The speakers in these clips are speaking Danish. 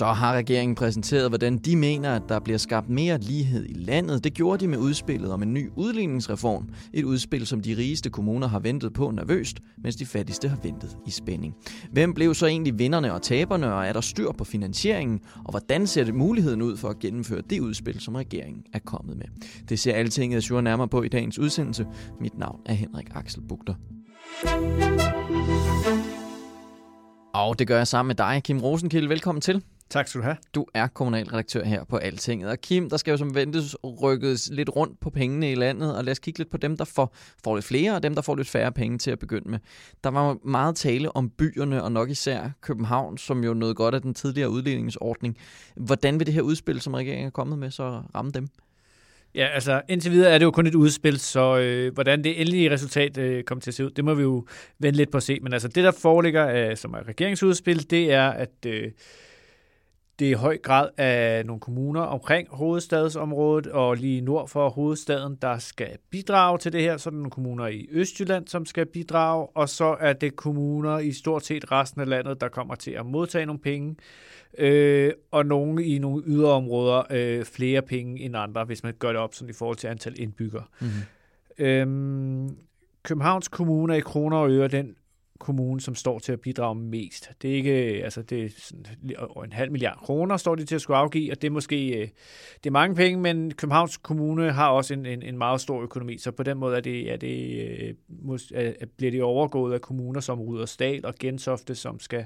Så har regeringen præsenteret, hvordan de mener, at der bliver skabt mere lighed i landet. Det gjorde de med udspillet om en ny udligningsreform. Et udspil, som de rigeste kommuner har ventet på nervøst, mens de fattigste har ventet i spænding. Hvem blev så egentlig vinderne og taberne, og er der styr på finansieringen? Og hvordan ser det muligheden ud for at gennemføre det udspil, som regeringen er kommet med? Det ser Altinget Azure nærmere på i dagens udsendelse. Mit navn er Henrik Axel Bugter. Og det gør jeg sammen med dig, Kim Rosenkilde. Velkommen til. Tak skal du have. Du er kommunalredaktør her på Altinget. Og Kim, der skal jo som ventes rykkes lidt rundt på pengene i landet, og lad os kigge lidt på dem, der får, får lidt flere, og dem, der får lidt færre penge til at begynde med. Der var meget tale om byerne, og nok især København, som jo nåede godt af den tidligere udligningsordning. Hvordan vil det her udspil, som regeringen er kommet med, så ramme dem? Ja, altså indtil videre er det jo kun et udspil, så øh, hvordan det endelige resultat øh, kommer til at se ud, det må vi jo vente lidt på at se. Men altså det, der foreligger, øh, som er regeringsudspil, det er, at øh, det er i høj grad af nogle kommuner omkring hovedstadsområdet og lige nord for hovedstaden, der skal bidrage til det her. Så er der nogle kommuner i Østjylland, som skal bidrage, og så er det kommuner i stort set resten af landet, der kommer til at modtage nogle penge, øh, og nogle i nogle yderområder øh, flere penge end andre, hvis man gør det op sådan i forhold til antal indbyggere. Mm-hmm. Øhm, Københavns Kommune i kroner og øre, den kommune, som står til at bidrage mest. Det er ikke, altså det er sådan en halv milliard kroner, står de til at skulle afgive, og det er måske, det er mange penge, men Københavns Kommune har også en, en, en meget stor økonomi, så på den måde er det, er det, er, bliver det overgået af kommuner som Rudersdal og Gentofte, som skal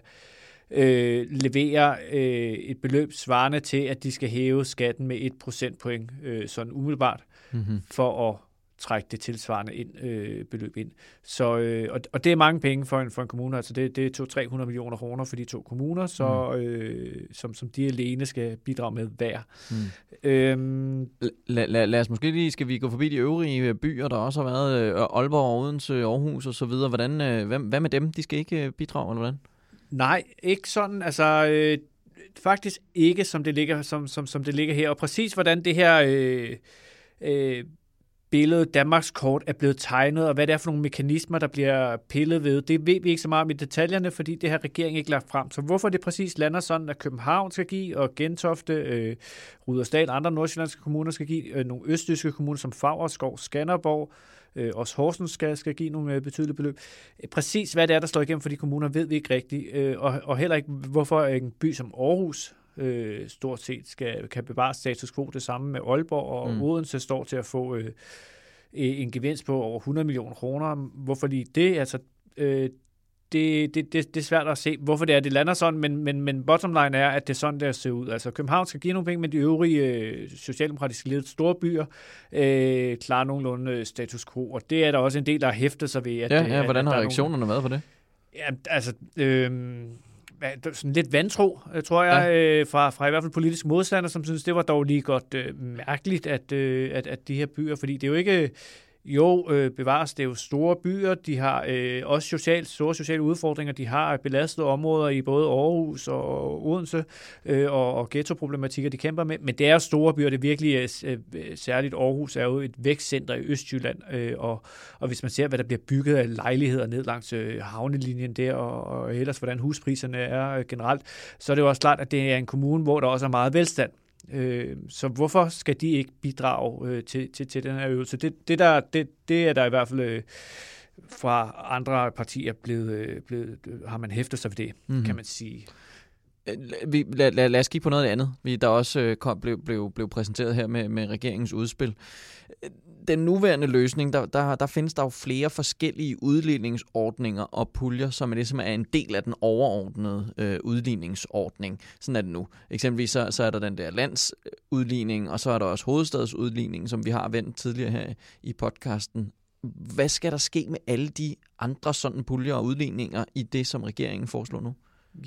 øh, levere øh, et beløb svarende til, at de skal hæve skatten med et procentpoint, øh, sådan umiddelbart, mm-hmm. for at trække det tilsvarende ind, øh, beløb ind. Så, øh, og, og det er mange penge for en, for en kommune, altså det, det er 200-300 millioner kroner for de to kommuner, så, mm. øh, som, som de alene skal bidrage med hver. Mm. Øhm, lad, lad, lad os måske lige, skal vi gå forbi de øvrige byer, der også har været, øh, Aalborg, Odense, Aarhus og så videre. Hvordan, øh, hvad, hvad med dem? De skal ikke øh, bidrage, eller hvordan? Nej, ikke sådan. Altså, øh, faktisk ikke, som det ligger, som, som, som det ligger her. Og præcis hvordan det her øh, øh, billede, Danmarks kort, er blevet tegnet, og hvad det er for nogle mekanismer, der bliver pillet ved, det ved vi ikke så meget om i detaljerne, fordi det har regeringen ikke lagt frem. Så hvorfor det præcis lander sådan, at København skal give, og Gentofte, øh, Rudersdal og andre nordsjællandske kommuner skal give, øh, nogle østjyske kommuner som Favreskov, Skanderborg, øh, også Horsens skal, skal give nogle øh, betydelige beløb. Præcis hvad det er, der står igennem for de kommuner, ved vi ikke rigtigt, øh, og, og heller ikke, hvorfor en by som Aarhus øh, stort set skal, kan bevare status quo. Det samme med Aalborg og mm. Odense står til at få øh, en gevinst på over 100 millioner kroner. Hvorfor lige det? Altså, øh, det, det, det, det er svært at se, hvorfor det er, det lander sådan, men, men, men bottom line er, at det er sådan, der ser ud. Altså København skal give nogle penge, men de øvrige øh, socialdemokratiske ledede store byer øh, klarer nogenlunde øh, status quo, og det er der også en del, der har hæftet sig ved. At, ja, ja, hvordan har reaktionerne nogle... været på det? Ja, altså... Øh, sådan lidt vantro, øh, tror jeg, ja. øh, fra, fra i hvert fald politisk modstander, som synes, det var dog lige godt øh, mærkeligt, at, øh, at, at de her byer, fordi det er jo ikke jo, øh, bevares. Det er jo store byer, de har øh, også socialt, store sociale udfordringer, de har belastede områder i både Aarhus og Odense øh, og, og ghettoproblematikker, de kæmper med, men det er store byer, det virkelig øh, er, øh, særligt Aarhus er jo et vækstcenter i Østjylland, øh, og, og hvis man ser, hvad der bliver bygget af lejligheder ned langs øh, havnelinjen der, og, og ellers hvordan huspriserne er øh, generelt, så er det jo også klart, at det er en kommune, hvor der også er meget velstand. Øh, så hvorfor skal de ikke bidrage øh, til, til, til den her øvelse? Det, det, der, det, det er der i hvert fald øh, fra andre partier blevet, øh, blevet, har man hæftet sig ved det, mm-hmm. kan man sige. Øh, vi, lad, lad, lad os kigge på noget andet, vi, der også øh, kom, blev, blev, blev præsenteret her med, med regeringens udspil øh, den nuværende løsning, der, der, der findes der jo flere forskellige udligningsordninger og puljer, som er det, som er en del af den overordnede øh, udligningsordning. Sådan er det nu. Eksempelvis så, så er der den der landsudligning, øh, og så er der også hovedstadsudligning, som vi har vendt tidligere her i podcasten. hvad skal der ske med alle de andre sådan puljer og udligninger i det, som regeringen foreslår nu?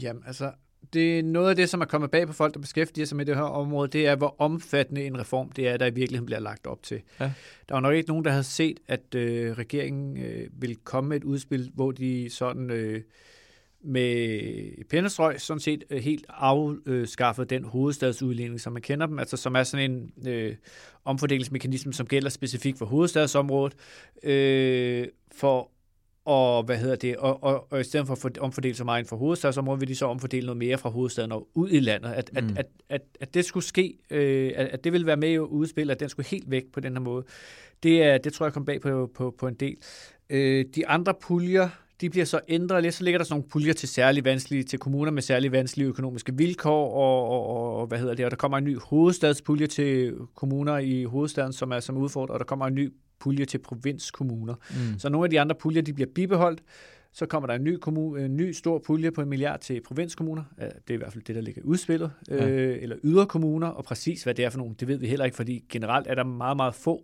Jamen, altså, det er noget af det, som er kommet bag på folk, der beskæftiger sig med det her område, det er, hvor omfattende en reform det er, der i virkeligheden bliver lagt op til. Ja. Der var nok ikke nogen, der havde set, at øh, regeringen øh, ville komme med et udspil, hvor de sådan øh, med pennestrøg sådan set øh, helt afskaffede den hovedstadsudligning, som man kender dem, altså som er sådan en øh, omfordelingsmekanisme, som gælder specifikt for hovedstadsområdet, øh, for og hvad hedder det, og, og, og i stedet for at omfordele så meget for hovedstadsområdet, vil de så omfordele noget mere fra hovedstaden og ud i landet. At, mm. at, at, at, at det skulle ske, øh, at, at det ville være med i udspil, at den skulle helt væk på den her måde, det, er, det tror jeg kom bag på, på, på en del. Øh, de andre puljer, de bliver så ændret lidt, så ligger der sådan nogle puljer til særlig vanskelige, til kommuner med særlig vanskelige økonomiske vilkår, og, og, og hvad hedder det, og der kommer en ny hovedstadspulje til kommuner i hovedstaden, som er som udfordret, og der kommer en ny pulje til provinskommuner. Mm. Så nogle af de andre puljer, de bliver bibeholdt. Så kommer der en ny, kommune, en ny stor pulje på en milliard til provinskommuner. Det er i hvert fald det, der ligger i udspillet. Ja. Øh, eller yderkommuner, og præcis hvad det er for nogle, det ved vi heller ikke, fordi generelt er der meget, meget få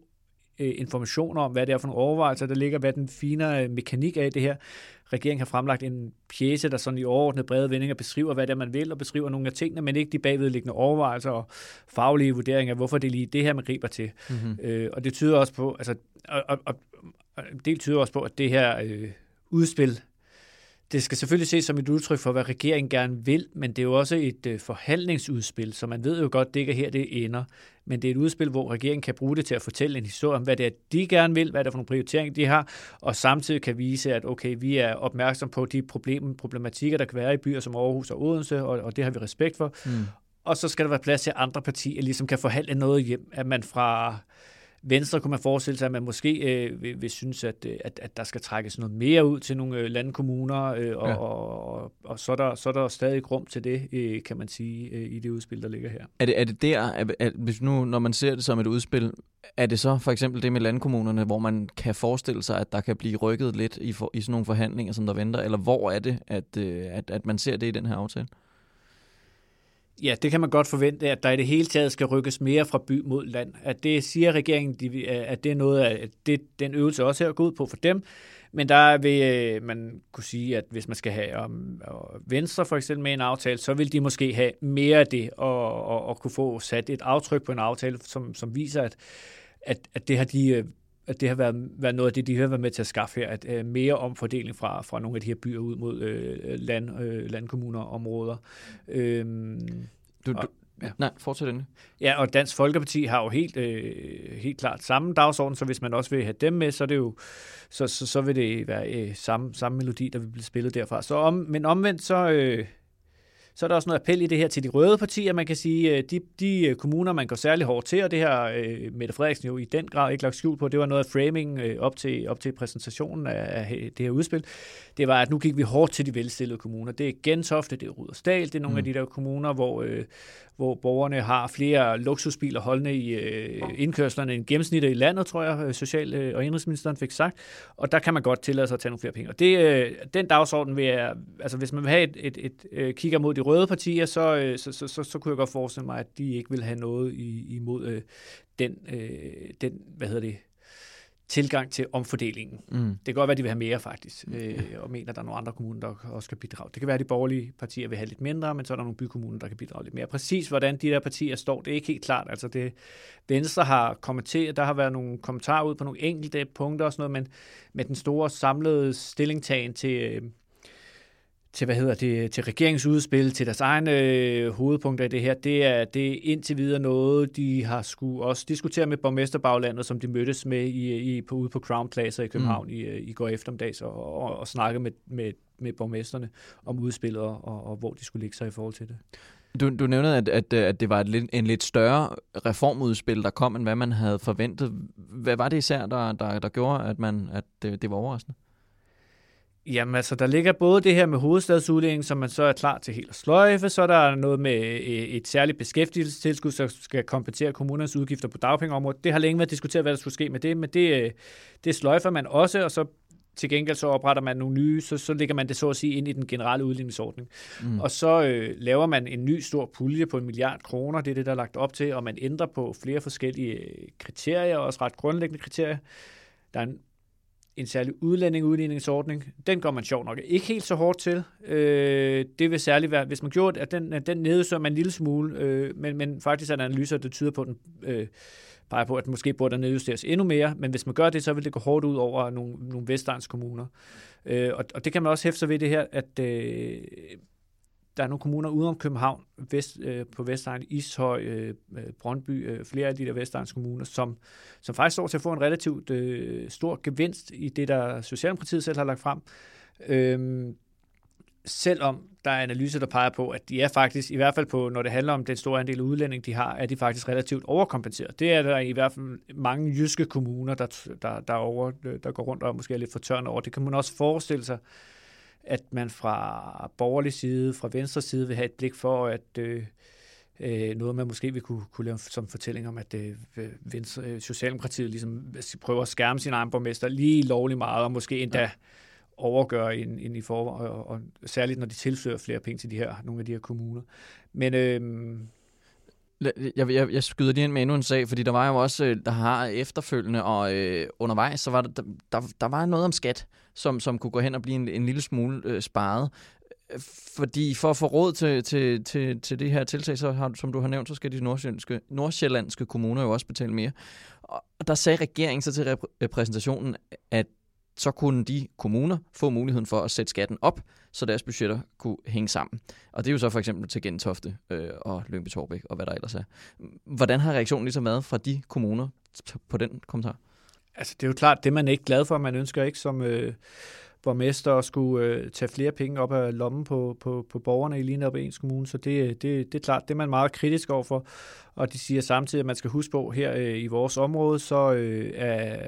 øh, informationer om, hvad det er for nogle overvejelser, der ligger, hvad den fine mekanik er i det her. Regeringen har fremlagt en pjæse, der sådan i overordnet brede vendinger beskriver, hvad det er, man vil, og beskriver nogle af tingene, men ikke de bagvedliggende overvejelser og faglige vurderinger, hvorfor det er lige det her, man griber til. Mm-hmm. Øh, og det tyder også på, altså, og, og, og, og det tyder også på, at det her øh, udspil det skal selvfølgelig ses som et udtryk for, hvad regeringen gerne vil, men det er jo også et øh, forhandlingsudspil, så man ved jo godt, det ikke er her, det ender. Men det er et udspil, hvor regeringen kan bruge det til at fortælle en historie om, hvad det er, de gerne vil, hvad det er for nogle prioriteringer, de har, og samtidig kan vise, at okay, vi er opmærksom på de problemer, problematikker, der kan være i byer som Aarhus og Odense, og, og det har vi respekt for. Mm. Og så skal der være plads til, at andre partier ligesom kan forhandle noget hjem, at man fra Venstre kunne man forestille sig, at man måske øh, vil, vil synes, at, øh, at, at der skal trækkes noget mere ud til nogle øh, landkommuner, øh, og, ja. og, og, og så, er der, så er der stadig rum til det, øh, kan man sige, øh, i det udspil, der ligger her. Er det, er det der, at, at, hvis nu, når man ser det som et udspil, er det så for eksempel det med landkommunerne, hvor man kan forestille sig, at der kan blive rykket lidt i, for, i sådan nogle forhandlinger, som der venter, eller hvor er det, at, øh, at, at man ser det i den her aftale? Ja, det kan man godt forvente, at der i det hele taget skal rykkes mere fra by mod land. At det siger regeringen, øh, at det er noget af det, den øvelse også her går ud på for dem. Men der vil øh, man kunne sige, at hvis man skal have om, Venstre for eksempel med en aftale, så vil de måske have mere af det, og, og, og kunne få sat et aftryk på en aftale, som, som viser, at, at, at det har de øh, at det har været, været noget af det, de har været med til at skaffe her, at uh, mere omfordeling fra, fra nogle af de her byer ud mod uh, land, uh, landkommuner og områder. Øhm, du, du, og, ja. Nej, fortsæt endelig. Ja, og Dansk Folkeparti har jo helt, øh, helt klart samme dagsorden, så hvis man også vil have dem med, så, er det jo, så, så, så vil det være øh, samme, samme melodi, der vil blive spillet derfra. Så om, men omvendt, så... Øh, så er der også noget appel i det her til de røde partier. Man kan sige, øh, de, de øh, kommuner, man går særlig hårdt til, og det her øh, Mette Frederiksen jo i den grad ikke lagt skjul på, det var noget af framing op, til, op til præsentationen af, det her udspil. Det var, at nu gik vi hårdt til de velstillede kommuner. Det er Gentofte, det er Rudersdal, det er nogle mm. af de der kommuner, hvor, hvor borgerne har flere luksusbiler holdende i indkørslerne end gennemsnittet i landet, tror jeg, Social- og Indrigsministeren fik sagt. Og der kan man godt tillade sig at tage nogle flere penge. Og det, den dagsorden vil jeg, altså hvis man vil have et, et, et, et kigger mod de røde partier, så, øh, så, så, så, så kunne jeg godt forestille mig, at de ikke vil have noget i, imod øh, den, øh, den, hvad hedder det, tilgang til omfordelingen. Mm. Det kan godt være, at de vil have mere faktisk, mm. øh, og mener, at der er nogle andre kommuner, der også kan bidrage. Det kan være, at de borgerlige partier vil have lidt mindre, men så er der nogle bykommuner, der kan bidrage lidt mere. Præcis hvordan de der partier står, det er ikke helt klart. Altså det, Venstre har kommenteret, der har været nogle kommentarer ud på nogle enkelte punkter og sådan noget, men med den store samlede stillingtagen til, øh, til, hvad hedder det, til regeringsudspil, til deres egne øh, hovedpunkter i det her, det er, det er indtil videre noget, de har skulle også diskutere med borgmesterbaglandet, som de mødtes med i, i, på, ude på Crown Plaza i København mm. i, øh, i går eftermiddags, og, og, og snakke med, med, med borgmesterne om udspillet, og, og hvor de skulle ligge sig i forhold til det. Du, du nævnte, at, at, at det var et lidt, en lidt større reformudspil, der kom, end hvad man havde forventet. Hvad var det især, der, der, der gjorde, at, man, at det, det var overraskende? Jamen altså, der ligger både det her med hovedstadsuddelingen, som man så er klar til helt at sløjfe, så er der noget med øh, et særligt beskæftigelsestilskud, som skal kompensere kommunernes udgifter på dagpengeområdet. Det har længe været diskuteret, hvad der skulle ske med det, men det, øh, det sløjfer man også, og så til gengæld så opretter man nogle nye, så, så lægger man det så at sige ind i den generelle udligningsordning. Mm. Og så øh, laver man en ny stor pulje på en milliard kroner, det er det, der er lagt op til, og man ændrer på flere forskellige kriterier, også ret grundlæggende kriterier. Der er en en særlig udlændingeudligningsordning. Den går man sjov nok ikke helt så hårdt til. Øh, det vil særligt være, hvis man gjorde, at den, den nedsøger man en lille smule, øh, men, men faktisk er der analyser, der tyder på, at den øh, peger på, at måske burde der nedjusteres endnu mere, men hvis man gør det, så vil det gå hårdt ud over nogle, nogle vestegns kommuner. Øh, og, og det kan man også hæfte sig ved det her, at øh, der er nogle kommuner uden København, vest, øh, på Vestegn, Ishøj, øh, øh Brøndby, øh, flere af de der Vestegns kommuner, som, som faktisk står til at få en relativt øh, stor gevinst i det, der Socialdemokratiet selv har lagt frem. Øh, selvom der er analyser, der peger på, at de er faktisk, i hvert fald på, når det handler om den store andel af udlænding, de har, er de faktisk relativt overkompenseret. Det er der i hvert fald mange jyske kommuner, der, der, der, over, der går rundt og måske er lidt fortørnet over. Det kan man også forestille sig, at man fra borgerlig side, fra venstre side, vil have et blik for, at øh, øh, noget, man måske vil kunne, kunne lave som fortælling om, at øh, venstre, øh, Socialdemokratiet ligesom prøver at skærme sin egen borgmester lige lovlig meget, og måske endda ja. overgøre end, end i forvejen, og, og særligt når de tilfører flere penge til de her, nogle af de her kommuner. Men øh, jeg, jeg, jeg skyder lige ind med endnu en sag, fordi der var jo også, øh, der har efterfølgende og øh, undervejs, så var der, der, der, der var noget om skat, som, som kunne gå hen og blive en, en lille smule øh, sparet. Fordi for at få råd til, til, til, til det her tiltag, så har, som du har nævnt, så skal de nordsjællandske, nordsjællandske kommuner jo også betale mere. Og der sagde regeringen så til repræsentationen, at så kunne de kommuner få muligheden for at sætte skatten op, så deres budgetter kunne hænge sammen. Og det er jo så for eksempel til Gentofte øh, og Lyngby Torbæk og hvad der ellers er. Hvordan har reaktionen ligesom været fra de kommuner på den kommentar? Altså det er jo klart, det man er ikke glad for, man ønsker ikke som... Øh borgmester skulle øh, tage flere penge op af lommen på, på, på borgerne i lige op i ens kommune, så det, det, det er klart, det er man meget kritisk overfor, og de siger samtidig, at man skal huske på, her øh, i vores område, så øh, er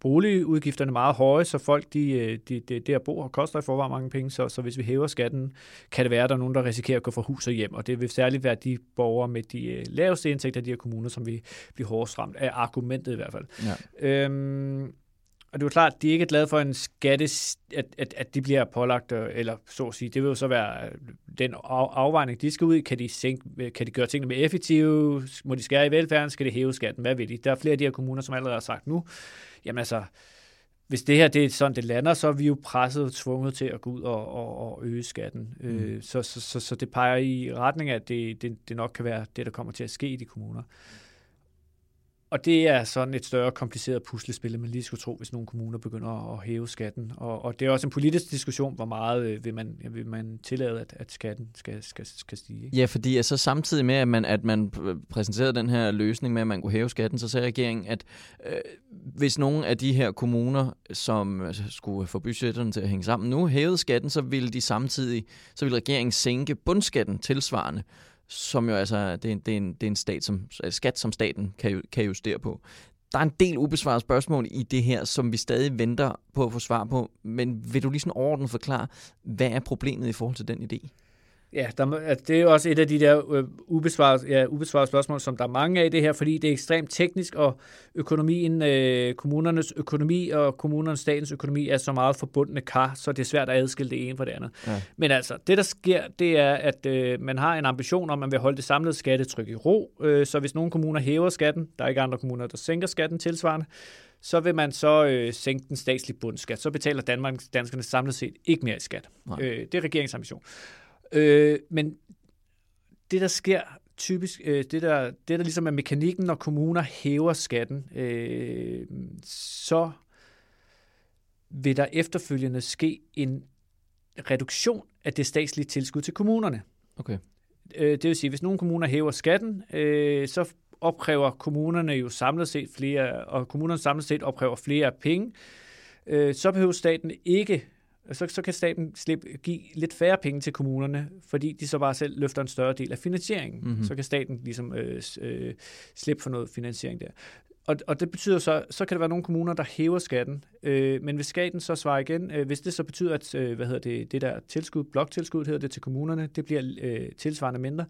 boligudgifterne meget høje, så folk, de, øh, de, de, der bor, koster i forvejen mange penge, så, så hvis vi hæver skatten, kan det være, at der er nogen, der risikerer at gå fra hus og hjem, og det vil særligt være de borgere med de øh, laveste indtægter af de her kommuner, som vi bliver hårdest ramt af. Argumentet i hvert fald. Ja. Øhm, og det er jo klart, de ikke er glade for en skatte, at, at, at de bliver pålagt, øh, eller så at sige, det vil jo så være øh, den afvejning, de skal ud i. Kan de, sænke, kan de gøre tingene mere effektive? Må de skære i velfærden? Skal de hæve skatten? Hvad vil de? Der er flere af de her kommuner, som allerede har sagt nu, jamen altså, hvis det her det er sådan, det lander, så er vi jo presset og tvunget til at gå ud og, og, og øge skatten. Mm. Øh, så, så, så, så det peger i retning af, at det, det, det nok kan være det, der kommer til at ske i de kommuner. Og det er sådan et større kompliceret puslespil, man lige skulle tro, hvis nogle kommuner begynder at hæve skatten. Og, og det er også en politisk diskussion, hvor meget øh, vil, man, vil man tillade, at, at skatten skal, skal, skal stige. Ikke? Ja, fordi altså, samtidig med, at man, at man præsenterede den her løsning med, at man kunne hæve skatten, så sagde regeringen, at øh, hvis nogle af de her kommuner, som altså, skulle få budgetterne til at hænge sammen nu, hævede skatten, så ville de samtidig, så ville regeringen sænke bundskatten tilsvarende som jo altså, det er, det er, en, det er en stat, som, altså skat, som staten kan, kan justere på. Der er en del ubesvarede spørgsmål i det her, som vi stadig venter på at få svar på, men vil du lige sådan overordnet forklare, hvad er problemet i forhold til den idé? Ja, der, altså, det er også et af de der øh, ubesvarede, ja, ubesvarede spørgsmål, som der er mange af i det her, fordi det er ekstremt teknisk, og økonomien, øh, kommunernes økonomi og kommunernes statens økonomi er så meget forbundne kar, så det er svært at adskille det ene fra det andet. Ja. Men altså, det der sker, det er, at øh, man har en ambition om, at man vil holde det samlede skattetryk i ro, øh, så hvis nogle kommuner hæver skatten, der er ikke andre kommuner, der sænker skatten tilsvarende, så vil man så øh, sænke den statslige bundskat. Så betaler Danmark, danskerne samlet set ikke mere i skat. Øh, det er regeringens ambition. Øh, men det, der sker typisk, øh, det, der, det der ligesom er mekanikken, når kommuner hæver skatten, øh, så vil der efterfølgende ske en reduktion af det statslige tilskud til kommunerne. Okay. Øh, det vil sige, hvis nogle kommuner hæver skatten, øh, så opkræver kommunerne jo samlet set flere, og kommunerne samlet set opkræver flere penge, øh, så behøver staten ikke så, så kan staten slippe, give lidt færre penge til kommunerne, fordi de så bare selv løfter en større del af finansieringen. Mm-hmm. Så kan staten ligesom øh, øh, slippe for noget finansiering der. Og, og det betyder så, så kan der være nogle kommuner, der hæver skatten, øh, men hvis skatten så svarer igen, øh, hvis det så betyder, at øh, hvad hedder det, det der tilskud, bloktilskud hedder det til kommunerne, det bliver øh, tilsvarende mindre,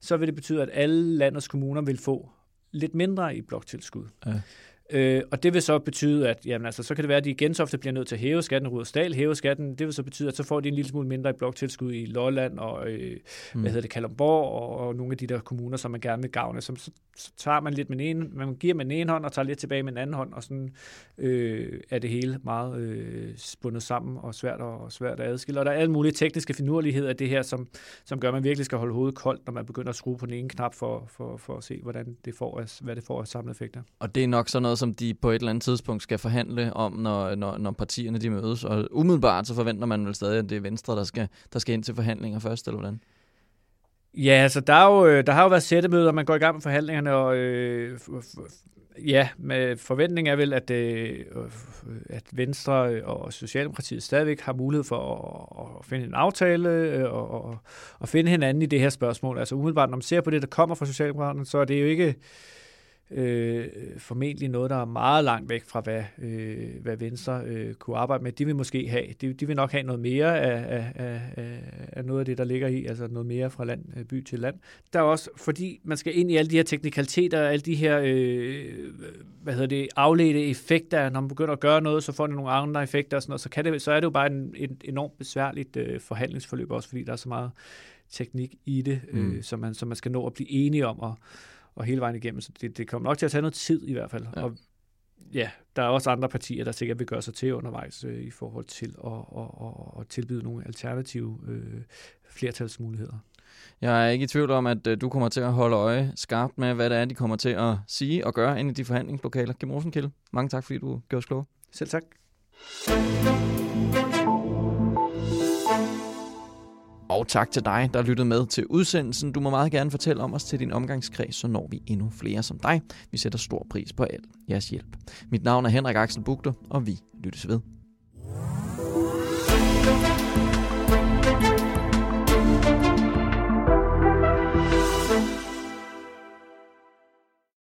så vil det betyde, at alle landets kommuner vil få lidt mindre i bloktilskud. Ja. Øh, og det vil så betyde, at jamen, altså, så kan det være, at de igen så ofte bliver nødt til at hæve skatten, Rudersdal hæve skatten. Det vil så betyde, at så får de en lille smule mindre i bloktilskud i Lolland og øh, mm. hvad hedder det, Kalundborg og, og nogle af de der kommuner, som man gerne vil gavne. Så, så, så tager man lidt med en ene, man giver med den ene hånd og tager lidt tilbage med den anden hånd, og sådan øh, er det hele meget øh, spundet sammen og svært og svært at adskille. Og der er alle mulige tekniske finurligheder af det her, som, som gør, at man virkelig skal holde hovedet koldt, når man begynder at skrue på den ene knap for, for, for at se, hvordan det får, hvad det får af samlede effekter. Og det er nok sådan noget, som de på et eller andet tidspunkt skal forhandle om, når, når, når partierne de mødes. Og umiddelbart så forventer man vel stadig, at det er Venstre, der skal, der skal ind til forhandlinger først, eller hvordan? Ja, altså der, er jo, øh, der har jo været sættemøder, man går i gang med forhandlingerne, og øh, ja, med forventning er vel, at, øh, øh, at Venstre og Socialdemokratiet stadigvæk har mulighed for at, at finde en aftale øh, og, og, og finde hinanden i det her spørgsmål. Altså umiddelbart, når man ser på det, der kommer fra Socialdemokraterne, så er det jo ikke øh, formentlig noget, der er meget langt væk fra, hvad, øh, hvad Venstre øh, kunne arbejde med. De vil måske have, de, de vil nok have noget mere af, af, af, af noget af det, der ligger i, altså noget mere fra land, øh, by til land. Der er også, fordi man skal ind i alle de her teknikaliteter, alle de her, øh, hvad hedder det, afledte effekter, når man begynder at gøre noget, så får det nogle andre effekter og sådan noget, så, kan det, så er det jo bare en, en enormt besværligt øh, forhandlingsforløb også, fordi der er så meget teknik i det, øh, mm. som, man, som man skal nå at blive enige om, og og hele vejen igennem. Så det, det kommer nok til at tage noget tid i hvert fald. Ja. Og ja, der er også andre partier, der sikkert vil gøre sig til undervejs øh, i forhold til at, at, at, at tilbyde nogle alternative øh, flertalsmuligheder. Jeg er ikke i tvivl om, at øh, du kommer til at holde øje skarpt med, hvad det er, de kommer til at sige og gøre inde i de forhandlingslokaler. Kim Rosenkilde, mange tak, fordi du gjorde os klogere. Selv tak. Og tak til dig, der lyttede med til udsendelsen. Du må meget gerne fortælle om os til din omgangskreds, så når vi endnu flere som dig. Vi sætter stor pris på alt jeres hjælp. Mit navn er Henrik Axel Bugter, og vi lyttes ved.